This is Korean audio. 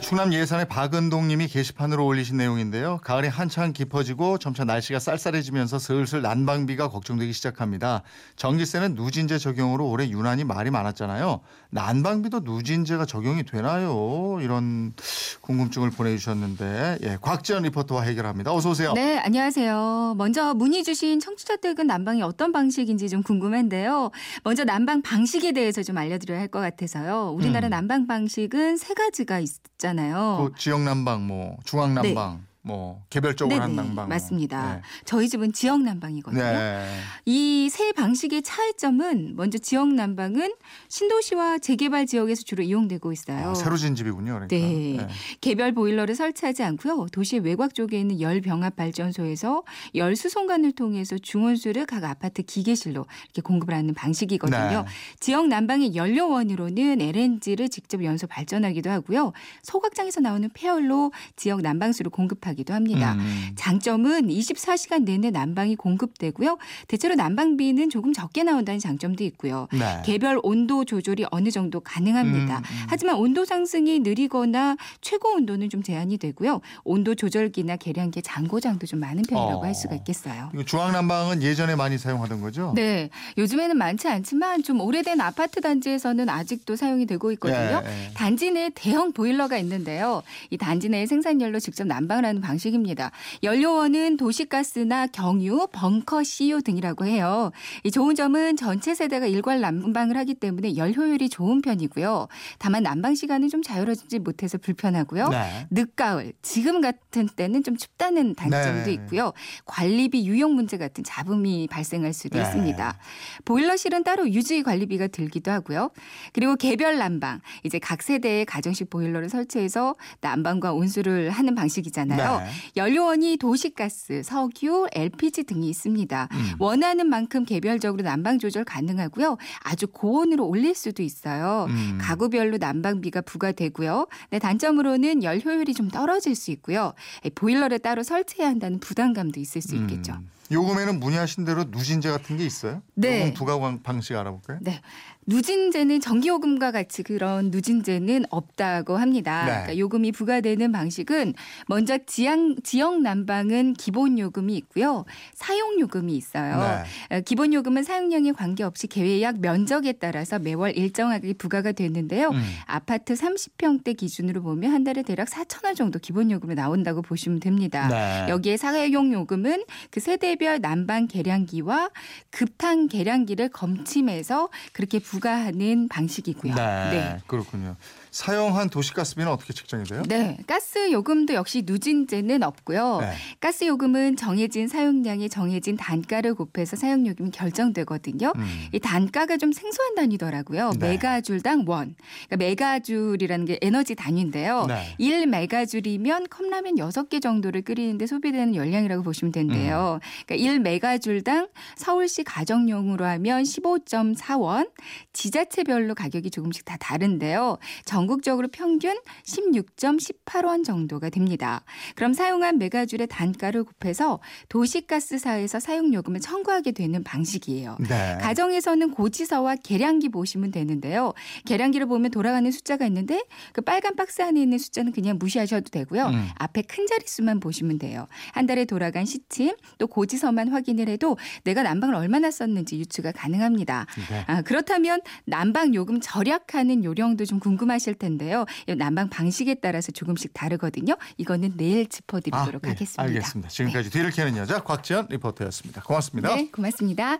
충남 예산의 박은동 님이 게시판으로 올리신 내용인데요. 가을이 한창 깊어지고 점차 날씨가 쌀쌀해지면서 슬슬 난방비가 걱정되기 시작합니다. 전기세는 누진제 적용으로 올해 유난히 말이 많았잖아요. 난방비도 누진제가 적용이 되나요? 이런 궁금증을 보내주셨는데 예, 곽지연 리포터와 해결합니다. 어서 오세요. 네, 안녕하세요. 먼저 문의 주신 청취자들은 난방이 어떤 방식인지 좀 궁금한데요. 먼저 난방 방식에 대해서 좀 알려드려야 할 것 같아서요. 우리나라 음. 난방 방식은 세 가지가 있 잖아요. 그 지역 난방, 뭐 중앙 난방, 뭐 개별적으로 한 난방. 뭐. 네. 맞습니다. 네. 저희 집은 지역 난방이거든요. 네. 이세 방식의 차이점은 먼저 지역 난방은 신도시와 재개발 지역에서 주로 이용되고 있어요. 아, 새로 진 집이군요. 그러니까. 네. 개별 보일러를 설치하지 않고요. 도시 외곽 쪽에 있는 열 병합 발전소에서 열 수송관을 통해서 중온수를 각 아파트 기계실로 이렇게 공급을 하는 방식이거든요. 네. 지역 난방의 연료원으로는 LNG를 직접 연소 발전하기도 하고요. 소각장에서 나오는 폐열로 지역 난방수를 공급하기 도 합니다. 음. 장점은 24시간 내내 난방이 공급되고요. 대체로 난방비는 조금 적게 나온다는 장점도 있고요. 네. 개별 온도 조절이 어느 정도 가능합니다. 음, 음. 하지만 온도 상승이 느리거나 최고 온도는 좀 제한이 되고요. 온도 조절기나 계량기 장고장도 좀 많은 편이라고 어. 할 수가 있겠어요. 이거 중앙 난방은 예전에 많이 사용하던 거죠? 네, 요즘에는 많지 않지만 좀 오래된 아파트 단지에서는 아직도 사용이 되고 있거든요. 예, 예. 단지 내에 대형 보일러가 있는데요. 이 단지 내에 생산열로 직접 난방을 하는 방식입니다. 연료원은 도시가스나 경유, 벙커 CU 등이라고 해요. 이 좋은 점은 전체 세대가 일괄 난방을 하기 때문에 열 효율이 좋은 편이고요. 다만 난방 시간은 좀 자유로워지지 못해서 불편하고요. 네. 늦가을, 지금 같은 때는 좀 춥다는 단점도 네. 있고요. 관리비 유용 문제 같은 잡음이 발생할 수도 네. 있습니다. 보일러실은 따로 유지 관리비가 들기도 하고요. 그리고 개별 난방, 이제 각 세대의 가정식 보일러를 설치해서 난방과 온수를 하는 방식이잖아요. 네. 연료원이 도시가스, 석유, LPG 등이 있습니다. 음. 원하는 만큼 개별적으로 난방 조절 가능하고요. 아주 고온으로 올릴 수도 있어요. 음. 가구별로 난방비가 부과되고요. 네, 단점으로는 열 효율이 좀 떨어질 수 있고요. 예, 보일러를 따로 설치해야 한다는 부담감도 있을 수 있겠죠. 음. 요금에는 문의하신 대로 누진제 같은 게 있어요? 네. 요금 부과 방- 방식 알아볼까요? 네. 누진제는 전기요금과 같이 그런 누진제는 없다고 합니다. 네. 그러니까 요금이 부과되는 방식은 먼저 지양, 지역 난방은 기본 요금이 있고요. 사용 요금이 있어요. 네. 어, 기본 요금은 사용량에 관계없이 계약 면적에 따라서 매월 일정하게 부과가 되는데요. 음. 아파트 30평대 기준으로 보면 한 달에 대략 4천 원 정도 기본 요금이 나온다고 보시면 됩니다. 네. 여기에 사용 요금은 그 세대 별 난방 계량기와 급탄 계량기를 검침해서 그렇게 부과하는 방식이고요. 네. 네. 그렇군요. 사용한 도시가스비는 어떻게 책정이 돼요? 네, 가스 요금도 역시 누진제는 없고요. 네. 가스 요금은 정해진 사용량에 정해진 단가를 곱해서 사용 요금이 결정되거든요. 음. 이 단가가 좀 생소한 단위더라고요. 네. 메가줄당 원. 그러니까 메가줄이라는 게 에너지 단위인데요. 네. 1 메가줄이면 컵라면 6개 정도를 끓이는데 소비되는 열량이라고 보시면 된대요. 음. 그러니까 1 메가줄당 서울시 가정용으로 하면 15.4원. 지자체별로 가격이 조금씩 다 다른데요. 전국적으로 평균 16.18원 정도가 됩니다. 그럼 사용한 메가줄의 단가를 곱해서 도시가스사에서 사용 요금을 청구하게 되는 방식이에요. 네. 가정에서는 고지서와 계량기 보시면 되는데요. 계량기를 보면 돌아가는 숫자가 있는데 그 빨간 박스 안에 있는 숫자는 그냥 무시하셔도 되고요. 음. 앞에 큰 자릿수만 보시면 돼요. 한 달에 돌아간 시침 또 고지 서만 확인을 해도 내가 난방을 얼마나 썼는지 유추가 가능합니다. 네. 아, 그렇다면 난방 요금 절약하는 요령도 좀 궁금하실 텐데요. 이 난방 방식에 따라서 조금씩 다르거든요. 이거는 내일 짚어드리도록 아, 예, 하겠습니다. 알겠습니다. 지금까지 뒤를 캐는 여자 곽지연 리포터였습니다. 고맙습니다. 네, 고맙습니다.